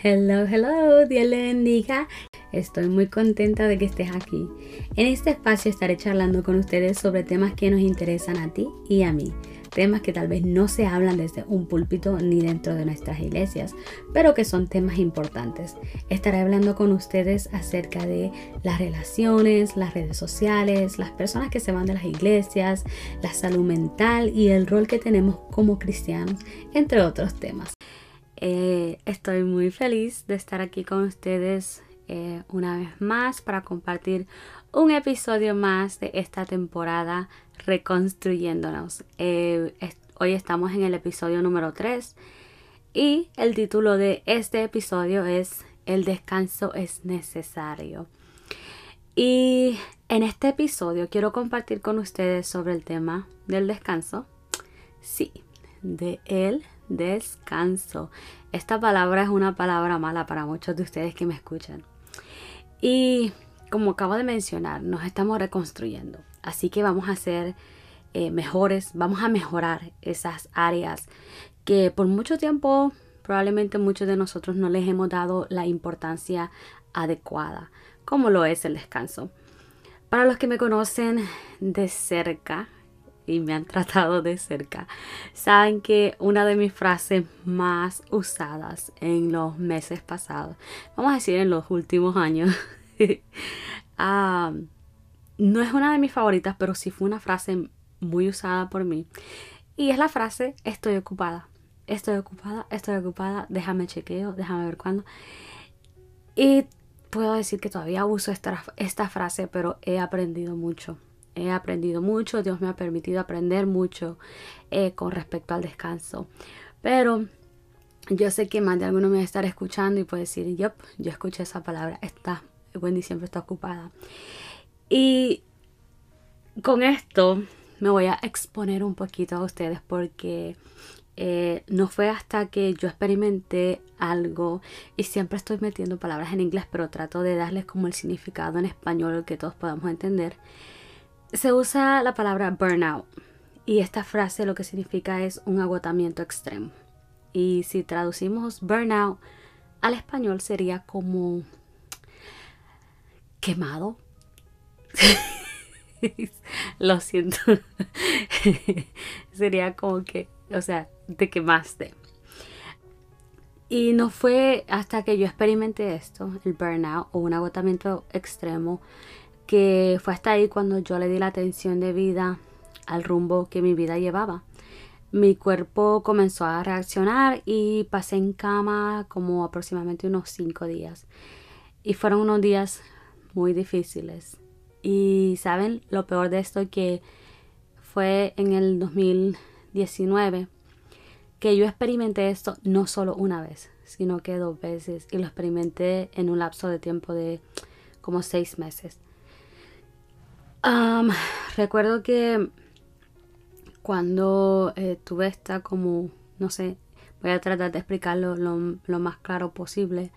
Hello, hello, Dios le bendiga. Estoy muy contenta de que estés aquí. En este espacio estaré charlando con ustedes sobre temas que nos interesan a ti y a mí. Temas que tal vez no se hablan desde un púlpito ni dentro de nuestras iglesias, pero que son temas importantes. Estaré hablando con ustedes acerca de las relaciones, las redes sociales, las personas que se van de las iglesias, la salud mental y el rol que tenemos como cristianos, entre otros temas. Eh, estoy muy feliz de estar aquí con ustedes eh, una vez más para compartir un episodio más de esta temporada Reconstruyéndonos. Eh, hoy estamos en el episodio número 3 y el título de este episodio es El descanso es necesario. Y en este episodio quiero compartir con ustedes sobre el tema del descanso. Sí, de él descanso. Esta palabra es una palabra mala para muchos de ustedes que me escuchan. Y como acabo de mencionar, nos estamos reconstruyendo. Así que vamos a ser eh, mejores, vamos a mejorar esas áreas que por mucho tiempo probablemente muchos de nosotros no les hemos dado la importancia adecuada, como lo es el descanso. Para los que me conocen de cerca, y me han tratado de cerca, saben que una de mis frases más usadas en los meses pasados, vamos a decir en los últimos años, ah, no es una de mis favoritas, pero sí fue una frase muy usada por mí. Y es la frase estoy ocupada. Estoy ocupada, estoy ocupada, déjame chequeo, déjame ver cuándo. Y puedo decir que todavía uso esta, esta frase, pero he aprendido mucho he aprendido mucho, Dios me ha permitido aprender mucho eh, con respecto al descanso. Pero yo sé que más de alguno me va a estar escuchando y puede decir, yep, yo escuché esa palabra, está, Wendy siempre está ocupada. Y con esto me voy a exponer un poquito a ustedes porque eh, no fue hasta que yo experimenté algo y siempre estoy metiendo palabras en inglés, pero trato de darles como el significado en español que todos podamos entender se usa la palabra burnout y esta frase lo que significa es un agotamiento extremo. Y si traducimos burnout al español sería como quemado. lo siento. sería como que, o sea, te quemaste. Y no fue hasta que yo experimenté esto, el burnout o un agotamiento extremo, que fue hasta ahí cuando yo le di la atención de vida al rumbo que mi vida llevaba. Mi cuerpo comenzó a reaccionar y pasé en cama como aproximadamente unos cinco días. Y fueron unos días muy difíciles. Y saben, lo peor de esto que fue en el 2019 que yo experimenté esto no solo una vez, sino que dos veces. Y lo experimenté en un lapso de tiempo de como seis meses recuerdo que cuando eh, tuve esta como, no sé, voy a tratar de explicarlo lo, más claro posible,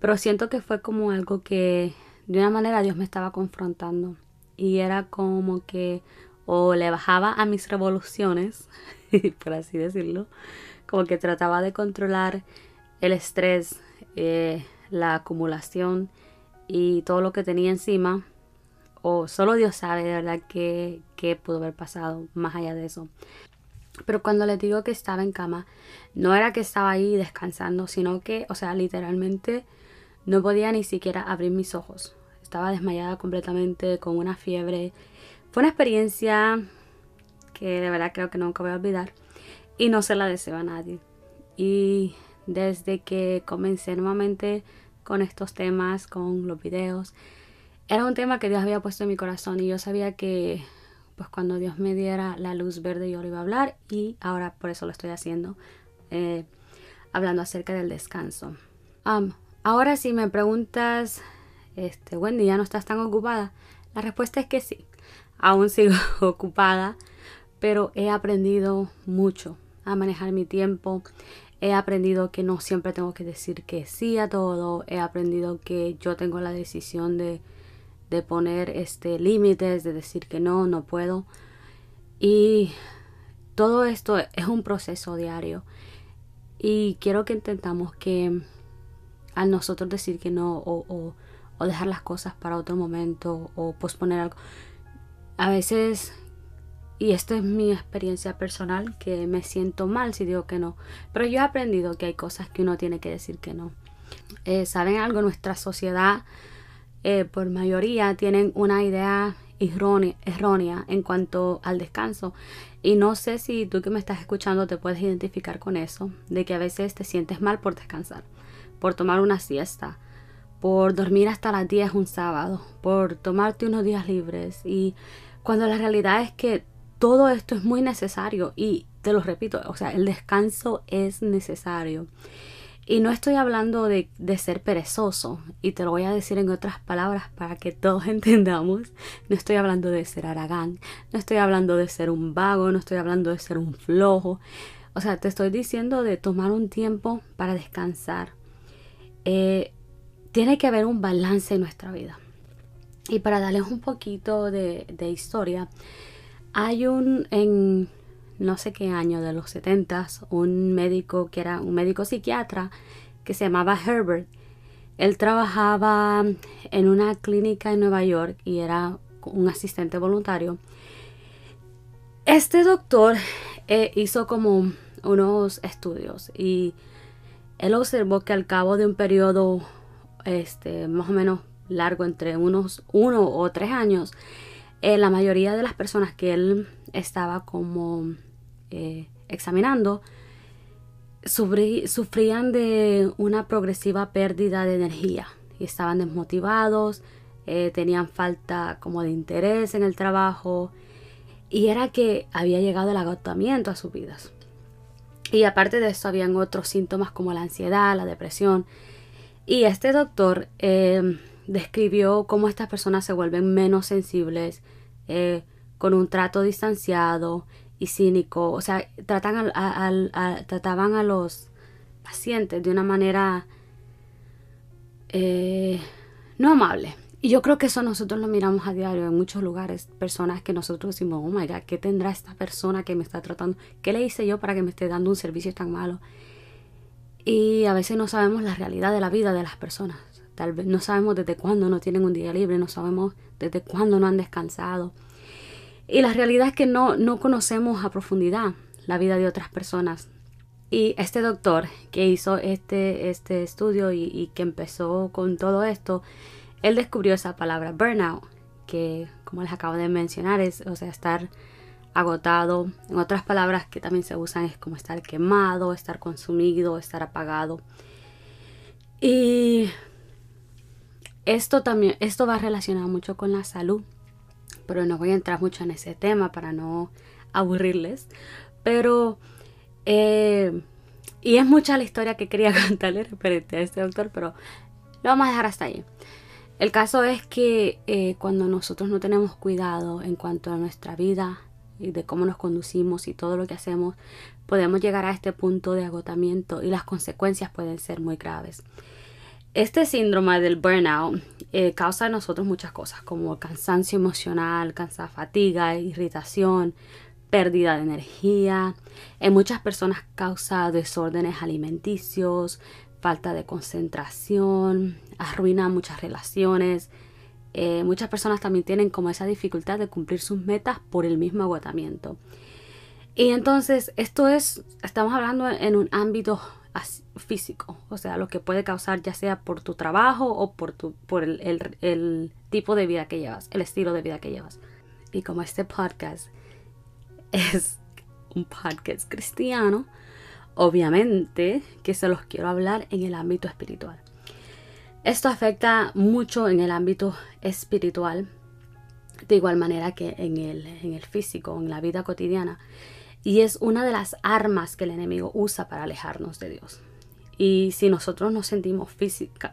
pero siento que fue como algo que de una manera Dios me estaba confrontando. Y era como que o le bajaba a mis revoluciones, por así decirlo, como que trataba de controlar el estrés, eh, la acumulación y todo lo que tenía encima o solo Dios sabe de verdad qué, pudo haber pasado más allá de eso. Pero cuando les digo que estaba en cama, no era que estaba ahí descansando, sino que, o sea, literalmente no podía ni siquiera abrir mis ojos. Estaba desmayada completamente con una fiebre. Fue una experiencia que de verdad creo que nunca voy a olvidar y no se la deseo a nadie. Y desde que comencé nuevamente con estos temas, con los videos, era un tema que Dios había puesto en mi corazón y yo sabía que pues cuando Dios me diera la luz verde yo lo iba a hablar y ahora por eso lo estoy haciendo, eh, hablando acerca del descanso. ahora si me preguntas, este, Wendy, ¿ya no estás tan ocupada? La respuesta es que sí, aún sigo ocupada, pero he aprendido mucho a manejar mi tiempo. He aprendido que no siempre tengo que decir que sí a todo. He aprendido que yo tengo la decisión de de poner este límites, de decir que no, no puedo. Y todo esto es un proceso diario. Y quiero que intentamos que al nosotros decir que no o, dejar las cosas para otro momento o posponer algo, a veces y esta es mi experiencia personal, que me siento mal si digo que no. Pero yo he aprendido que hay cosas que uno tiene que decir que no. Eh, ¿Saben algo? Nuestra sociedad, eh, por mayoría, tienen una idea errónea en cuanto al descanso. Y no sé si tú que me estás escuchando te puedes identificar con eso, de que a veces te sientes mal por descansar, por tomar una siesta, por dormir hasta las 10 un sábado, por tomarte unos días libres. Y cuando la realidad es que todo esto es muy necesario y te lo repito, o sea, el descanso es necesario. Y no estoy hablando de, ser perezoso, y te lo voy a decir en otras palabras para que todos entendamos. No estoy hablando de ser aragán, no estoy hablando de ser un vago, no estoy hablando de ser un flojo. O sea, te estoy diciendo de tomar un tiempo para descansar. Eh, tiene que haber un balance en nuestra vida. Y para darles un poquito de, de historia, hay un, en no sé qué año de los 70, un médico que era un médico psiquiatra que se llamaba Herbert. Él trabajaba en una clínica en Nueva York y era un asistente voluntario. Este doctor eh, hizo como unos estudios y él observó que al cabo de un periodo este, más o menos largo, entre unos uno o tres años, eh, la mayoría de las personas que él estaba como eh, examinando sufrían de una progresiva pérdida de energía y estaban desmotivados, eh, tenían falta como de interés en el trabajo y era que había llegado el agotamiento a sus vidas. Y aparte de eso habían otros síntomas como la ansiedad, la depresión. Y este doctor describió cómo estas personas se vuelven menos sensibles, eh, con un trato distanciado y cínico. O sea, tratan trataban a los pacientes de una manera eh, no amable. Y yo creo que eso nosotros lo miramos a diario en muchos lugares. Personas que nosotros decimos, oh my God, ¿qué tendrá esta persona que me está tratando? ¿Qué le hice yo para que me esté dando un servicio tan malo? Y a veces no sabemos la realidad de la vida de las personas. Tal vez no sabemos desde cuándo no tienen un día libre, no sabemos desde cuándo no han descansado. Y la realidad es que no, no conocemos a profundidad la vida de otras personas. Y este doctor que hizo este, este estudio y, que empezó con todo esto, él descubrió esa palabra burnout, que como les acabo de mencionar es, o sea, estar agotado. En otras palabras que también se usan es como estar quemado, estar consumido, estar apagado. Y esto también, esto va relacionado mucho con la salud, pero no voy a entrar mucho en ese tema para no aburrirles. Pero, eh, y es mucha la historia que quería contarle referente a este doctor, pero lo vamos a dejar hasta ahí. El caso es que eh, cuando nosotros no tenemos cuidado en cuanto a nuestra vida y de cómo nos conducimos y todo lo que hacemos, podemos llegar a este punto de agotamiento y las consecuencias pueden ser muy graves. Este síndrome del burnout eh, causa en nosotros muchas cosas como cansancio emocional, cansa fatiga, irritación, pérdida de energía. En muchas personas causa desórdenes alimenticios, falta de concentración, arruina muchas relaciones. Eh, muchas personas también tienen como esa dificultad de cumplir sus metas por el mismo agotamiento. Y entonces esto es, estamos hablando en un ámbito físico, o sea, lo que puede causar ya sea por tu trabajo o por, tu, por el, tipo de vida que llevas, el estilo de vida que llevas. Y como este podcast es un podcast cristiano, obviamente que se los quiero hablar en el ámbito espiritual. Esto afecta mucho en el ámbito espiritual, de igual manera que en el, en el físico, en la vida cotidiana. Y es una de las armas que el enemigo usa para alejarnos de Dios. Y si nosotros nos sentimos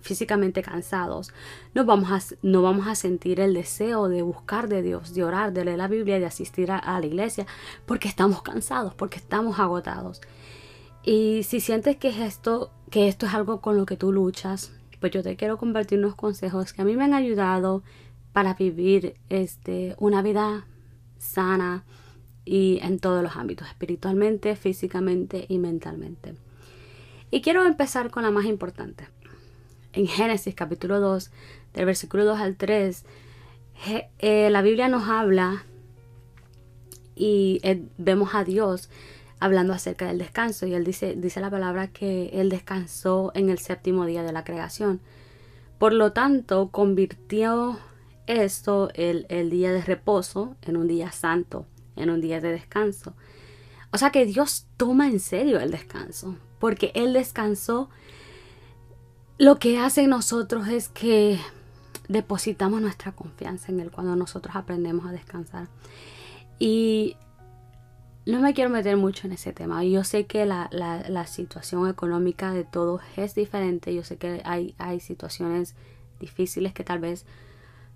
físicamente cansados, no vamos, a, no vamos a sentir el deseo de buscar de Dios, de orar, de leer la Biblia, de asistir a, la iglesia, porque estamos cansados, porque estamos agotados. Y si sientes que esto, que esto es algo con lo que tú luchas, pues yo te quiero compartir unos consejos que a mí me han ayudado para vivir este, una vida sana, y en todos los ámbitos, espiritualmente, físicamente y mentalmente. Y quiero empezar con la más importante. en Génesis capítulo 2, del versículo 2 al 3, eh, la Biblia nos habla y eh, vemos a Dios hablando acerca del descanso y él dice, dice la palabra que él descansó en el séptimo día de la creación. Por lo tanto, convirtió esto, el, el día de reposo, en un día santo, en un día de descanso. O sea que Dios toma en serio el descanso, porque Él descansó. Lo que hace nosotros es que depositamos nuestra confianza en Él cuando nosotros aprendemos a descansar. Y no me quiero meter mucho en ese tema. Yo sé que la, la, situación económica de todos es diferente. Yo sé que hay, hay situaciones difíciles que tal vez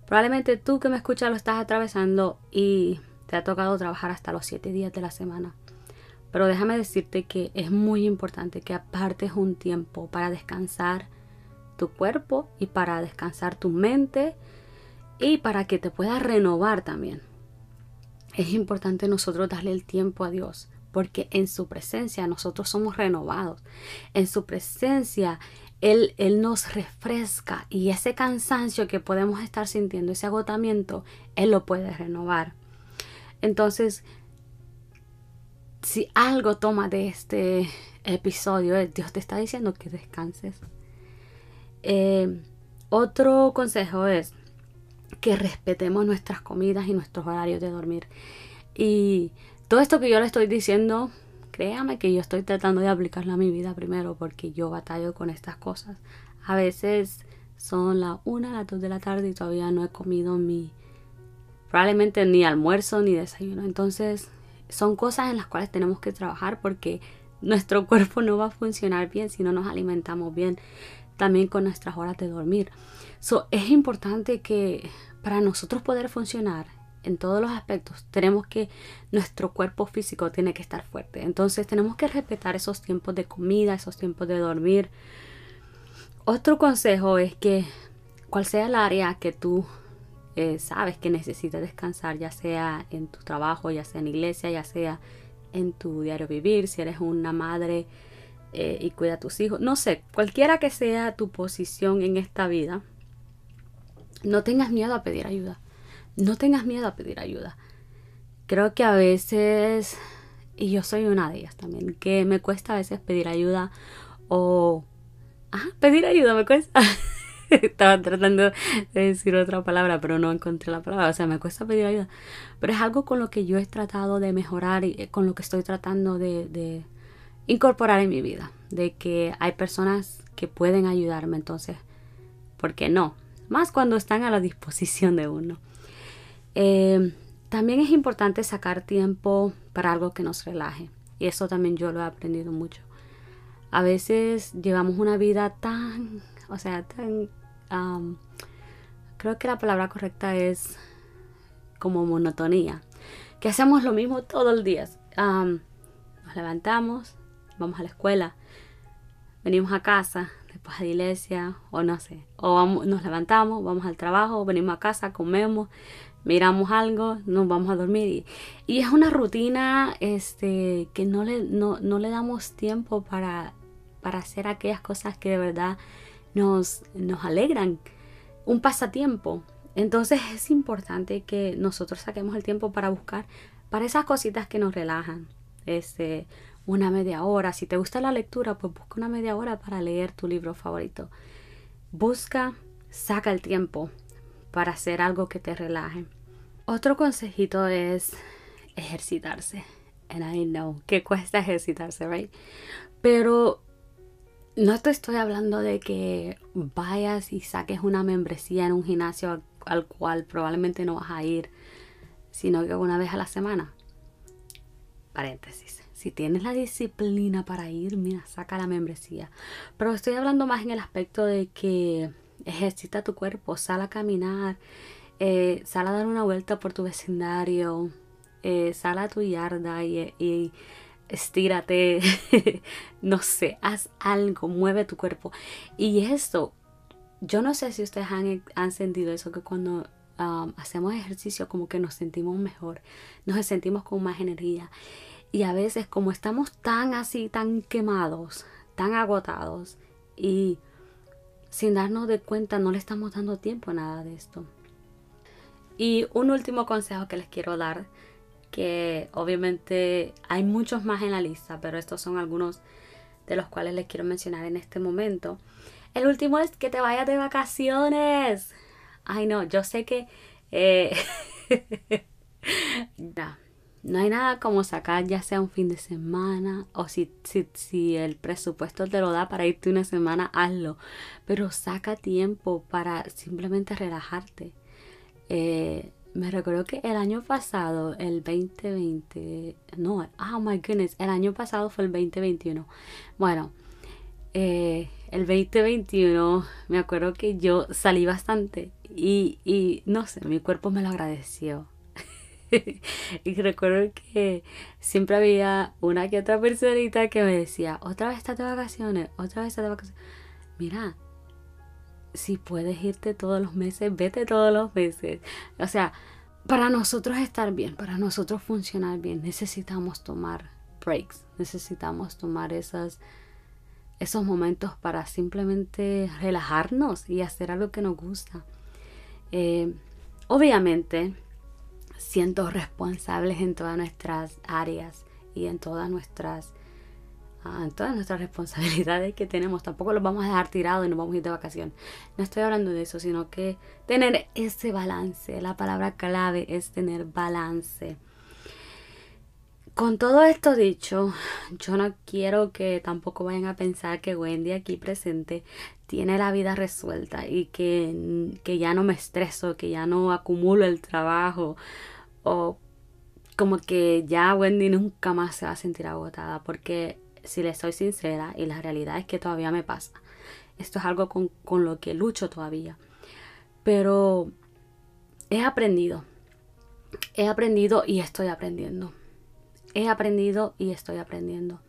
probablemente tú que me escuchas lo estás atravesando y te ha tocado trabajar hasta los siete días de la semana. Pero déjame decirte que es muy importante que apartes un tiempo para descansar tu cuerpo y para descansar tu mente y para que te puedas renovar también es importante nosotros darle el tiempo a Dios, porque en su presencia nosotros somos renovados. En su presencia Él, Él nos refresca y ese cansancio que podemos estar sintiendo, ese agotamiento, Él lo puede renovar. Entonces, si algo toma de este episodio, Dios te está diciendo que descanses. Eh, otro consejo es, que respetemos nuestras comidas y nuestros horarios de dormir. Y todo esto que yo le estoy diciendo, créame que yo estoy tratando de aplicarlo a mi vida primero porque yo batallo con estas cosas. A veces son las 1, las 2 de la tarde y todavía no he comido mi probablemente ni almuerzo ni desayuno. Entonces son cosas en las cuales tenemos que trabajar porque nuestro cuerpo no va a funcionar bien si no nos alimentamos bien también con nuestras horas de dormir. So, es importante que para nosotros poder funcionar en todos los aspectos, tenemos que nuestro cuerpo físico tiene que estar fuerte. Entonces tenemos que respetar esos tiempos de comida, esos tiempos de dormir. Otro consejo es que cual sea el área que tú eh, sabes que necesitas descansar, ya sea en tu trabajo, ya sea en iglesia, ya sea en tu diario vivir, si eres una madre eh, y cuida a tus hijos. No sé, cualquiera que sea tu posición en esta vida, no tengas miedo a pedir ayuda. No tengas miedo a pedir ayuda. Creo que a veces, y yo soy una de ellas también, que me cuesta a veces pedir ayuda o... Ah, pedir ayuda me cuesta. Estaba tratando de decir otra palabra, pero no encontré la palabra. O sea, me cuesta pedir ayuda. Pero es algo con lo que yo he tratado de mejorar y con lo que estoy tratando de incorporar en mi vida, de que hay personas que pueden ayudarme, entonces, ¿por qué no? Más cuando están a la disposición de uno. Eh, también es importante sacar tiempo para algo que nos relaje. Y eso también yo lo he aprendido mucho. A veces llevamos una vida tan, o sea, tan, creo que la palabra correcta es como monotonía. Que hacemos lo mismo todo el día. nos levantamos, vamos a la escuela, venimos a casa, después a la iglesia, o no sé, o nos levantamos, vamos al trabajo, venimos a casa, comemos, miramos algo, nos vamos a dormir. Y, es una rutina este, que no le, no, le damos tiempo para, para hacer aquellas cosas que de verdad nos, nos alegran. Un pasatiempo. Entonces es importante que nosotros saquemos el tiempo para buscar para esas cositas que nos relajan. Este, una media hora. Si te gusta la lectura, pues busca una media hora para leer tu libro favorito. Busca, saca el tiempo para hacer algo que te relaje. Otro consejito es ejercitarse. And I know que cuesta ejercitarse, right? Pero no te estoy hablando de que vayas y saques una membresía en un gimnasio al, al cual probablemente no vas a ir, sino que una vez a la semana. Paréntesis si tienes la disciplina para ir, mira, saca la membresía. Pero estoy hablando más en el aspecto de que ejercita tu cuerpo, sal a caminar, eh, sal a dar una vuelta por tu vecindario, eh, sal a tu yarda y, estírate, no sé, haz algo, mueve tu cuerpo. Y esto, yo no sé si ustedes han, han sentido eso, que cuando um, hacemos ejercicio como que nos sentimos mejor, nos sentimos con más energía. Y a veces como estamos tan así, tan quemados, tan agotados y sin darnos de cuenta no le estamos dando tiempo a nada de esto. Y un último consejo que les quiero dar, que obviamente hay muchos más en la lista, pero estos son algunos de los cuales les quiero mencionar en este momento. El último es que te vayas de vacaciones. Ay no, yo sé que... Eh, no hay nada como sacar ya sea un fin de semana o si, si, si, el presupuesto te lo da para irte una semana, hazlo. Pero saca tiempo para simplemente relajarte. Eh, me recuerdo que el año pasado, el 2020, no, oh my goodness, el año pasado fue el 2021. Bueno, eh, el 2021 me acuerdo que yo salí bastante y, y no sé, mi cuerpo me lo agradeció. y recuerdo que siempre había una que otra personita que me decía, otra vez estás de vacaciones, otra vez estás de vacaciones. Mira, si puedes irte todos los meses, vete todos los meses. O sea, para nosotros estar bien, para nosotros funcionar bien, necesitamos tomar breaks, necesitamos tomar esas, esos momentos para simplemente relajarnos y hacer algo que nos gusta. Eh, obviamente, siendo responsables en todas nuestras áreas y en todas nuestras en todas nuestras responsabilidades que tenemos. Tampoco los vamos a dejar tirados y nos vamos a ir de vacación. No estoy hablando de eso, sino que tener ese balance. La palabra clave es tener balance. Con todo esto dicho, yo no quiero que tampoco vayan a pensar que Wendy aquí presente tiene la vida resuelta y que, que ya no me estreso, que ya no acumulo el trabajo o como que ya Wendy nunca más se va a sentir agotada porque si le soy sincera, y la realidad es que todavía me pasa. Esto es algo con, con lo que lucho todavía. Pero he aprendido. He aprendido y estoy aprendiendo. He aprendido y estoy aprendiendo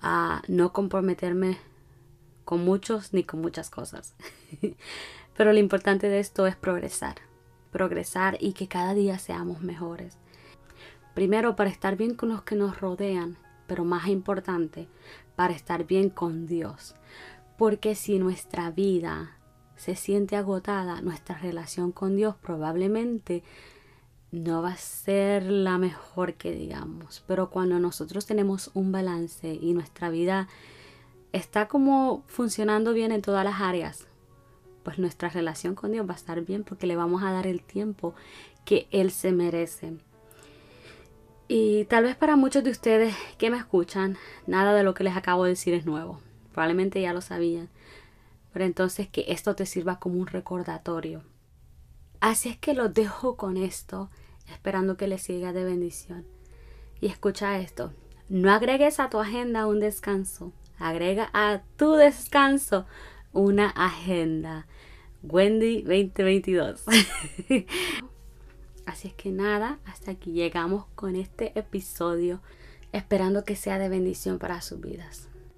a no comprometerme con muchos ni con muchas cosas. Pero lo importante de esto es progresar. Progresar y que cada día seamos mejores. Primero para estar bien con los que nos rodean pero más importante, para estar bien con Dios. Porque si nuestra vida se siente agotada, nuestra relación con Dios probablemente no va a ser la mejor que digamos. Pero cuando nosotros tenemos un balance y nuestra vida está como funcionando bien en todas las áreas, pues nuestra relación con Dios va a estar bien porque le vamos a dar el tiempo que Él se merece. Y tal vez para muchos de ustedes que me escuchan, nada de lo que les acabo de decir es nuevo. Probablemente ya lo sabían. Pero entonces que esto te sirva como un recordatorio. Así es que lo dejo con esto, esperando que les siga de bendición. Y escucha esto. No agregues a tu agenda un descanso. Agrega a tu descanso una agenda. Wendy 2022. Así es que nada, hasta aquí llegamos con este episodio, esperando que sea de bendición para sus vidas.